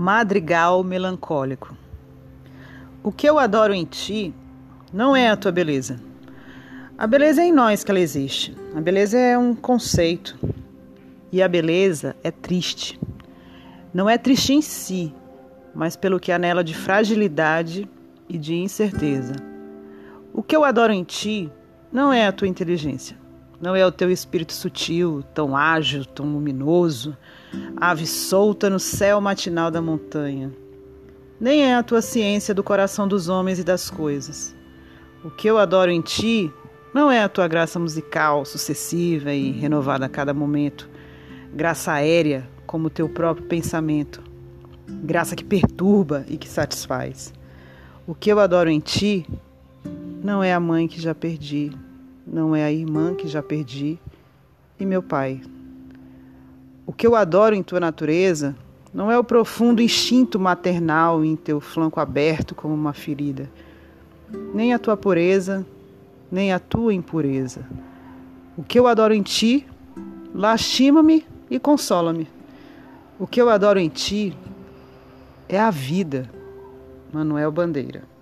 Madrigal melancólico. O que eu adoro em ti não é a tua beleza. A beleza é em nós que ela existe. A beleza é um conceito. E a beleza é triste. Não é triste em si, mas pelo que há nela de fragilidade e de incerteza. O que eu adoro em ti não é a tua inteligência. Não é o teu espírito sutil, tão ágil, tão luminoso, ave solta no céu matinal da montanha. Nem é a tua ciência do coração dos homens e das coisas. O que eu adoro em ti não é a tua graça musical sucessiva e renovada a cada momento, graça aérea como o teu próprio pensamento, graça que perturba e que satisfaz. O que eu adoro em ti não é a mãe que já perdi, não é a irmã que já perdi e meu pai. O que eu adoro em tua natureza não é o profundo instinto maternal em teu flanco aberto como uma ferida, nem a tua pureza, nem a tua impureza. O que eu adoro em ti, lastima-me e consola-me. O que eu adoro em ti é a vida. Manuel Bandeira